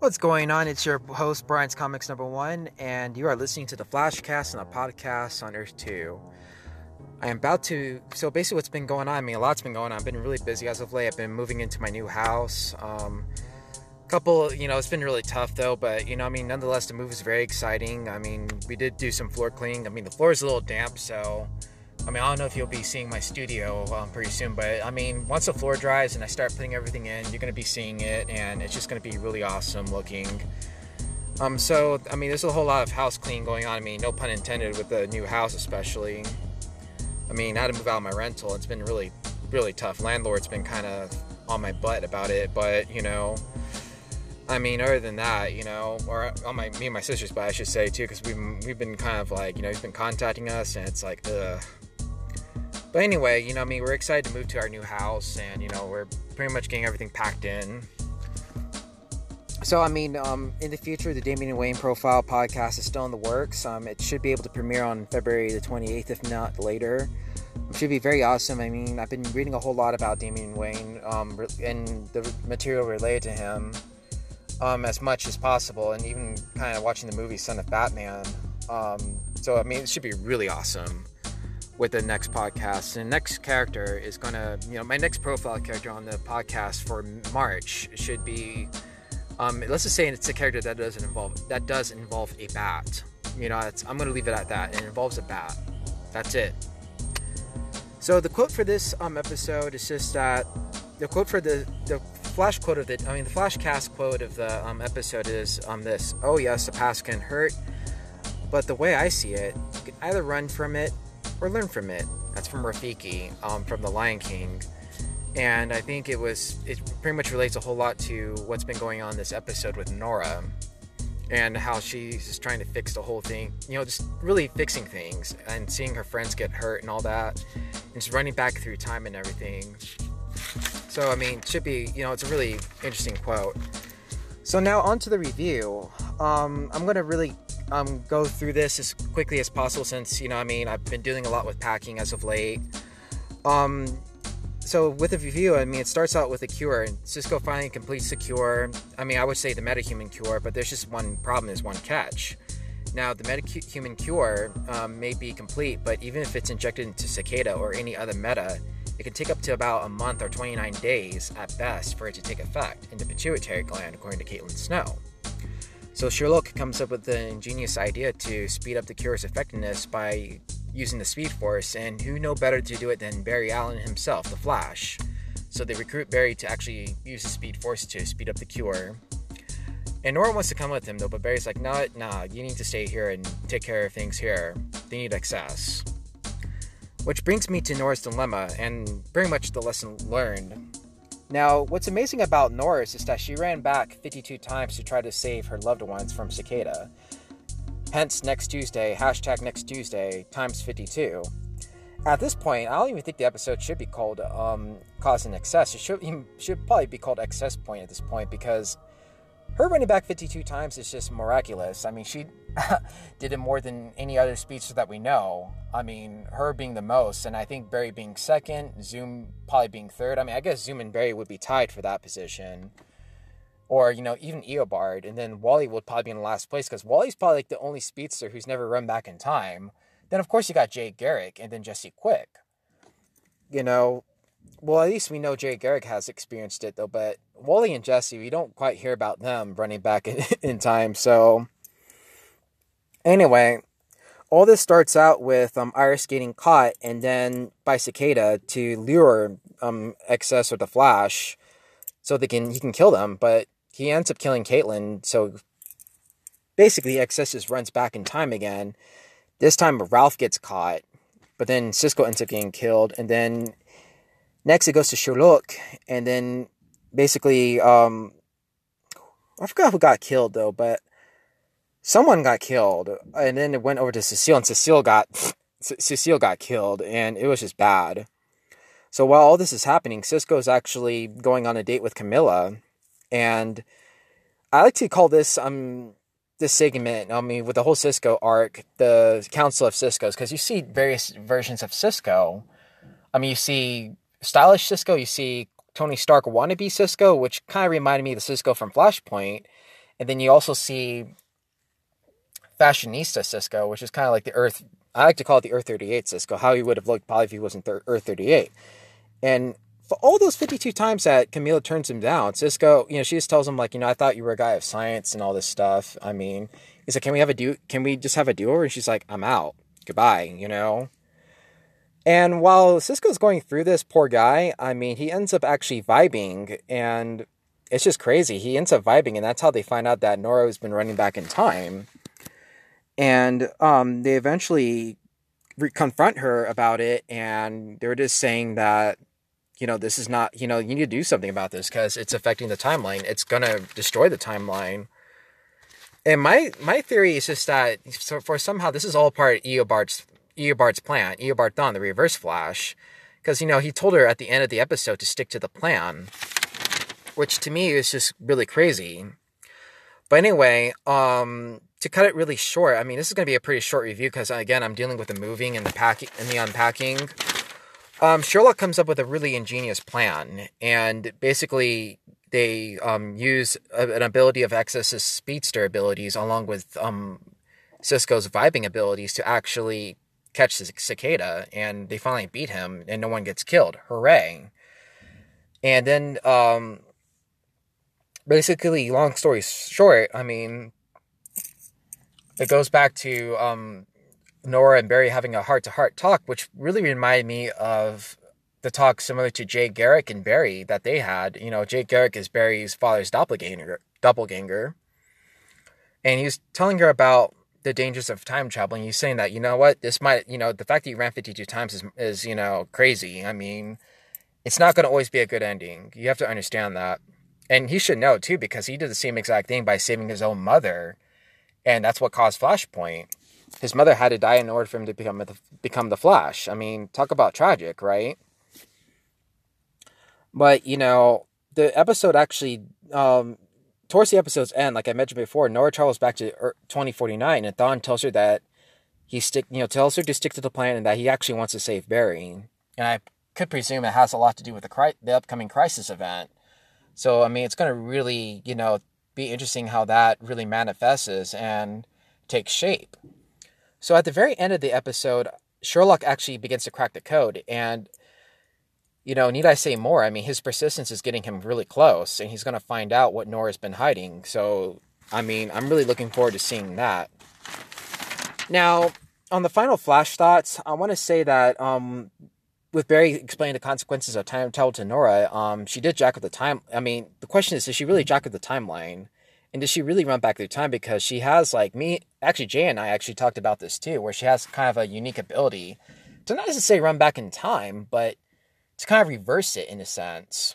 What's going on? It's your host, Brian's Comics Number One, and you are listening to the Flashcast and a podcast on Earth 2. I am about to. So, basically, what's been going on? I mean, a lot's been going on. I've been really busy as of late. I've been moving into my new house. Um, couple, you know, it's been really tough though, but you know, I mean, nonetheless, the move is very exciting. I mean, we did do some floor cleaning. I mean, the floor is a little damp, so I mean, I don't know if you'll be seeing my studio um, pretty soon, but I mean, once the floor dries and I start putting everything in, you're going to be seeing it, and it's just going to be really awesome looking. Um, so I mean, there's a whole lot of house cleaning going on. I mean, no pun intended with the new house, especially. I mean, I had to move out of my rental. It's been really, really tough. Landlord's been kind of on my butt about it, but you know, I mean, other than that, you know, or on my me and my sister's butt, I should say too, because we've we've been kind of like, you know, he's been contacting us, and it's like, ugh but anyway, you know, I mean, we're excited to move to our new house, and you know, we're pretty much getting everything packed in. So, I mean, um, in the future, the Damian Wayne Profile podcast is still in the works. Um, it should be able to premiere on February the 28th, if not later. It should be very awesome. I mean, I've been reading a whole lot about Damian Wayne um, and the material related to him um, as much as possible, and even kind of watching the movie Son of Batman. Um, so, I mean, it should be really awesome with the next podcast. And the next character is gonna, you know, my next profile character on the podcast for March should be, um, let's just say it's a character that doesn't involve that does involve a bat. You know, I'm gonna leave it at that. It involves a bat. That's it. So the quote for this um, episode is just that the quote for the the flash quote of the I mean the flash cast quote of the um, episode is um this. Oh yes, the past can hurt, but the way I see it, you can either run from it or learn from it. That's from Rafiki um, from The Lion King. And I think it was, it pretty much relates a whole lot to what's been going on this episode with Nora and how she's just trying to fix the whole thing, you know, just really fixing things and seeing her friends get hurt and all that, and just running back through time and everything. So, I mean, should be, you know, it's a really interesting quote. So, now on to the review. Um, I'm going to really um, go through this as quickly as possible since, you know, I mean, I've been doing a lot with packing as of late. Um, so with the review, I mean, it starts out with a cure. Cisco finally completes the cure. I mean, I would say the metahuman cure, but there's just one problem, there's one catch. Now, the metahuman cure um, may be complete, but even if it's injected into Cicada or any other meta, it can take up to about a month or 29 days at best for it to take effect in the pituitary gland, according to Caitlin Snow. So Sherloque comes up with the ingenious idea to speed up the cure's effectiveness by using the Speed Force, and who know better to do it than Barry Allen himself, the Flash? So they recruit Barry to actually use the Speed Force to speed up the cure. And Nora wants to come with him though, but Barry's like, nah, nah, you need to stay here and take care of things here. They need access. Which brings me to Nora's dilemma and pretty much the lesson learned. Now, what's amazing about Nora's is that she ran back 52 times to try to save her loved ones from Cicada. Hence, next Tuesday, hashtag next Tuesday, times 52. At this point, I don't even think the episode should be called um, Cause and XS. It should, should probably be called XS Point at this point because her running back 52 times is just miraculous. I mean, she did it more than any other speedster that we know. I mean, her being the most, and I think Barry being second, Zoom probably being third. I mean, I guess Zoom and Barry would be tied for that position. Or, you know, even Eobard. And then Wally would probably be in the last place because Wally's probably like the only speedster who's never run back in time. Then, of course, you got Jay Garrick and then Jesse Quick. You know, well, at least we know Jay Garrick has experienced it, though. But Wally and Jesse, we don't quite hear about them running back in, in time. So, anyway, all this starts out with um, Iris getting caught and then by Cicada to lure um, XS or the Flash so they can he can kill them. But he ends up killing Caitlin. So basically, XS just runs back in time again. This time, Ralph gets caught, but then Cisco ends up getting killed, and then Next, it goes to Sherloque, and then basically, um, I forgot who got killed though, but someone got killed, and then it went over to Cecile, and Cecile got Cecile got killed, and it was just bad. So while all this is happening, Cisco is actually going on a date with Kamilla, and I like to call this um this segment, I mean, with the whole Cisco arc, the Council of Cisco's, because you see various versions of Cisco. I mean, you see stylish Cisco, you see Tony Stark wannabe Cisco, which kind of reminded me of the Cisco from Flashpoint. And then you also see fashionista Cisco, which is kind of like the Earth. I like to call it the Earth 38 Cisco, how he would have looked probably if he wasn't Earth 38. And for all those 52 times that Kamilla turns him down, Cisco, you know, she just tells him, like, you know, I thought you were a guy of science and all this stuff. I mean, he's like, can we have a do? Can we just have a do over? And she's like, I'm out. Goodbye, you know? And while Cisco's going through this, poor guy, I mean, he ends up actually vibing, and it's just crazy. He ends up vibing, and that's how they find out that Nora has been running back in time. And um, they eventually re- confront her about it, and they're just saying that, you know, this is not, you know, you need to do something about this because it's affecting the timeline. It's going to destroy the timeline. And my my theory is just that so for somehow this is all part of Eobard's Eobard's plan, Eobard Thawne, the Reverse Flash, because you know he told her at the end of the episode to stick to the plan, which to me is just really crazy. But anyway, um, to cut it really short, I mean this is going to be a pretty short review because again I'm dealing with the moving and the packing and the unpacking. Um, Sherloque comes up with a really ingenious plan, and basically they um, use an ability of XS's speedster abilities along with um, Cisco's vibing abilities to actually catch the cicada, and they finally beat him, and no one gets killed. Hooray! And then, um, basically, long story short, I mean, it goes back to um, Nora and Barry having a heart to heart talk, which really reminded me of the talk similar to Jay Garrick and Barry that they had. You know, Jay Garrick is Barry's father's doppelganger, doppelganger, and he was telling her about the dangers of time traveling. He's saying that you know what, this might, you know, the fact that you ran fifty two times is is you know crazy. I mean, it's not going to always be a good ending. You have to understand that, and he should know too because he did the same exact thing by saving his own mother, and that's what caused Flashpoint. His mother had to die in order for him to become the, become the Flash. I mean, talk about tragic, right? But you know, the episode actually, um, towards the episode's end, like I mentioned before, Nora travels back to 2049, and Thawne tells her that he stick, you know, tells her to stick to the plan and that he actually wants to save Barry. And I could presume it has a lot to do with the cri- the upcoming crisis event. So I mean, it's going to really, you know, be interesting how that really manifests and takes shape. So at the very end of the episode, Sherloque actually begins to crack the code, and you know, need I say more? I mean, his persistence is getting him really close, and he's going to find out what Nora's been hiding. So, I mean, I'm really looking forward to seeing that. Now, on the final flash thoughts, I want to say that um, with Barry explaining the consequences of time travel to Nora, um, she did jack up the time. I mean, the question is, did she really jack up the timeline? And does she really run back through time? Because she has, like me, actually, Jay and I actually talked about this too, where she has kind of a unique ability to not say run back in time, but to kind of reverse it in a sense.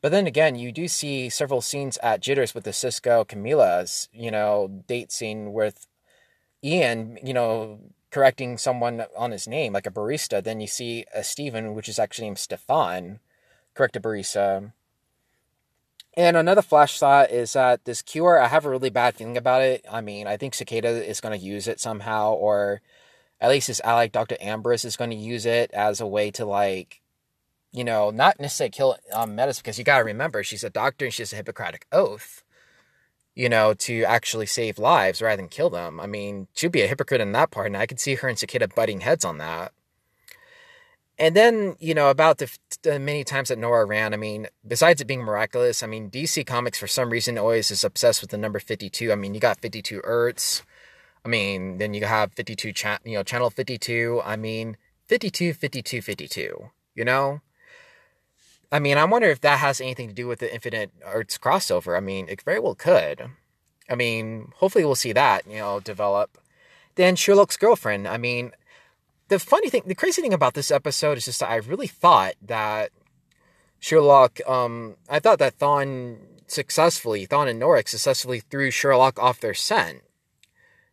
But then again, you do see several scenes at Jitters with the Cisco Kamilla's, you know, date scene with Ian, you know, correcting someone on his name, like a barista. Then you see a Stephen, which is actually named Stefan, correct a barista. And another flash thought is that this cure, I have a really bad feeling about it. I mean, I think Cicada is going to use it somehow, or at least his ally, Dr. Ambres, is going to use it as a way to, like, you know, not necessarily kill um, metas because you got to remember she's a doctor and she has a Hippocratic oath, you know, to actually save lives rather than kill them. I mean, she'd be a hypocrite in that part, and I could see her and Cicada butting heads on that. And then, you know, about the, the, many times that Nora ran, I mean, besides it being miraculous, I mean, DC Comics for some reason always is obsessed with the number 52. I mean, you got 52 Earths. I mean, then you have 52, cha- you know, Channel 52. I mean, 52, 52, 52, you know? I mean, I wonder if that has anything to do with the Infinite Earths crossover. I mean, it very well could. I mean, hopefully we'll see that, you know, develop. Then Sherloque's girlfriend. I mean, the funny thing, the crazy thing about this episode is just that I really thought that Sherloque, um, I thought that Thawne successfully, Thawne and Nora successfully threw Sherloque off their scent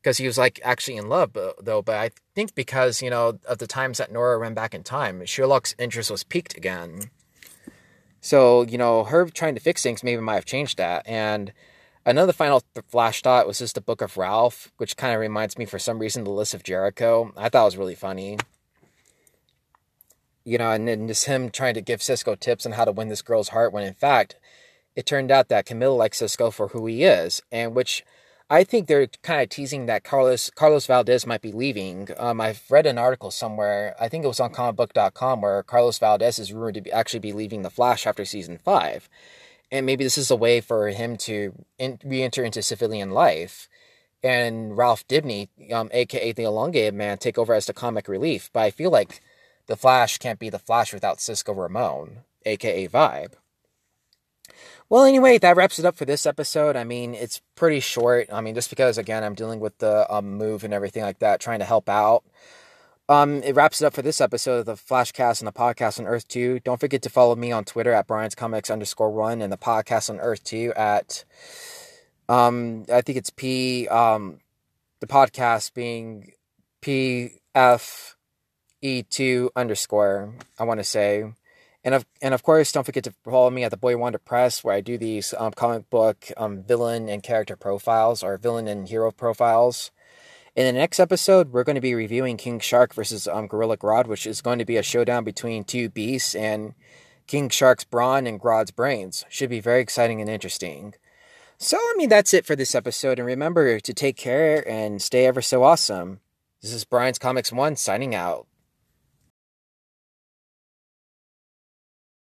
because he was like actually in love though. But I think because, you know, of the times that Nora ran back in time, Sherloque's interest was piqued again. So, you know, her trying to fix things maybe might have changed that. And another final flash thought was just the Book of Ralph, which kind of reminds me for some reason the List of Jericho. I thought was really funny. You know, and then just him trying to give Cisco tips on how to win this girl's heart when in fact it turned out that Camille likes Cisco for who he is, and which I think they're kind of teasing that Carlos Carlos Valdes might be leaving. Um, I've read an article somewhere, I think it was on comicbook.com, where Carlos Valdes is rumored to be, actually be leaving the Flash after season five, and maybe this is a way for him to in, re-enter into civilian life, and Ralph Dibny, um, aka the Elongated Man, take over as the comic relief. But I feel like the Flash can't be the Flash without Cisco Ramon, aka Vibe. Well, anyway, that wraps it up for this episode. I mean, it's pretty short. I mean, just because again I'm dealing with the um, move and everything like that, trying to help out. Um, it wraps it up for this episode of the Flashcast and the podcast on Earth 2. Don't forget to follow me on Twitter at Brian's Comics underscore one and the podcast on Earth 2 at um I think it's P um the podcast being P F E two underscore, I wanna say. And of and of course, don't forget to follow me at the Boy Wonder Press, where I do these um, comic book um, villain and character profiles, or villain and hero profiles. In the next episode, we're going to be reviewing King Shark versus um, Gorilla Grodd, which is going to be a showdown between two beasts and King Shark's brawn and Grodd's brains. Should be very exciting and interesting. So, I mean, that's it for this episode. And remember to take care and stay ever so awesome. This is Brian's Comics 1 signing out.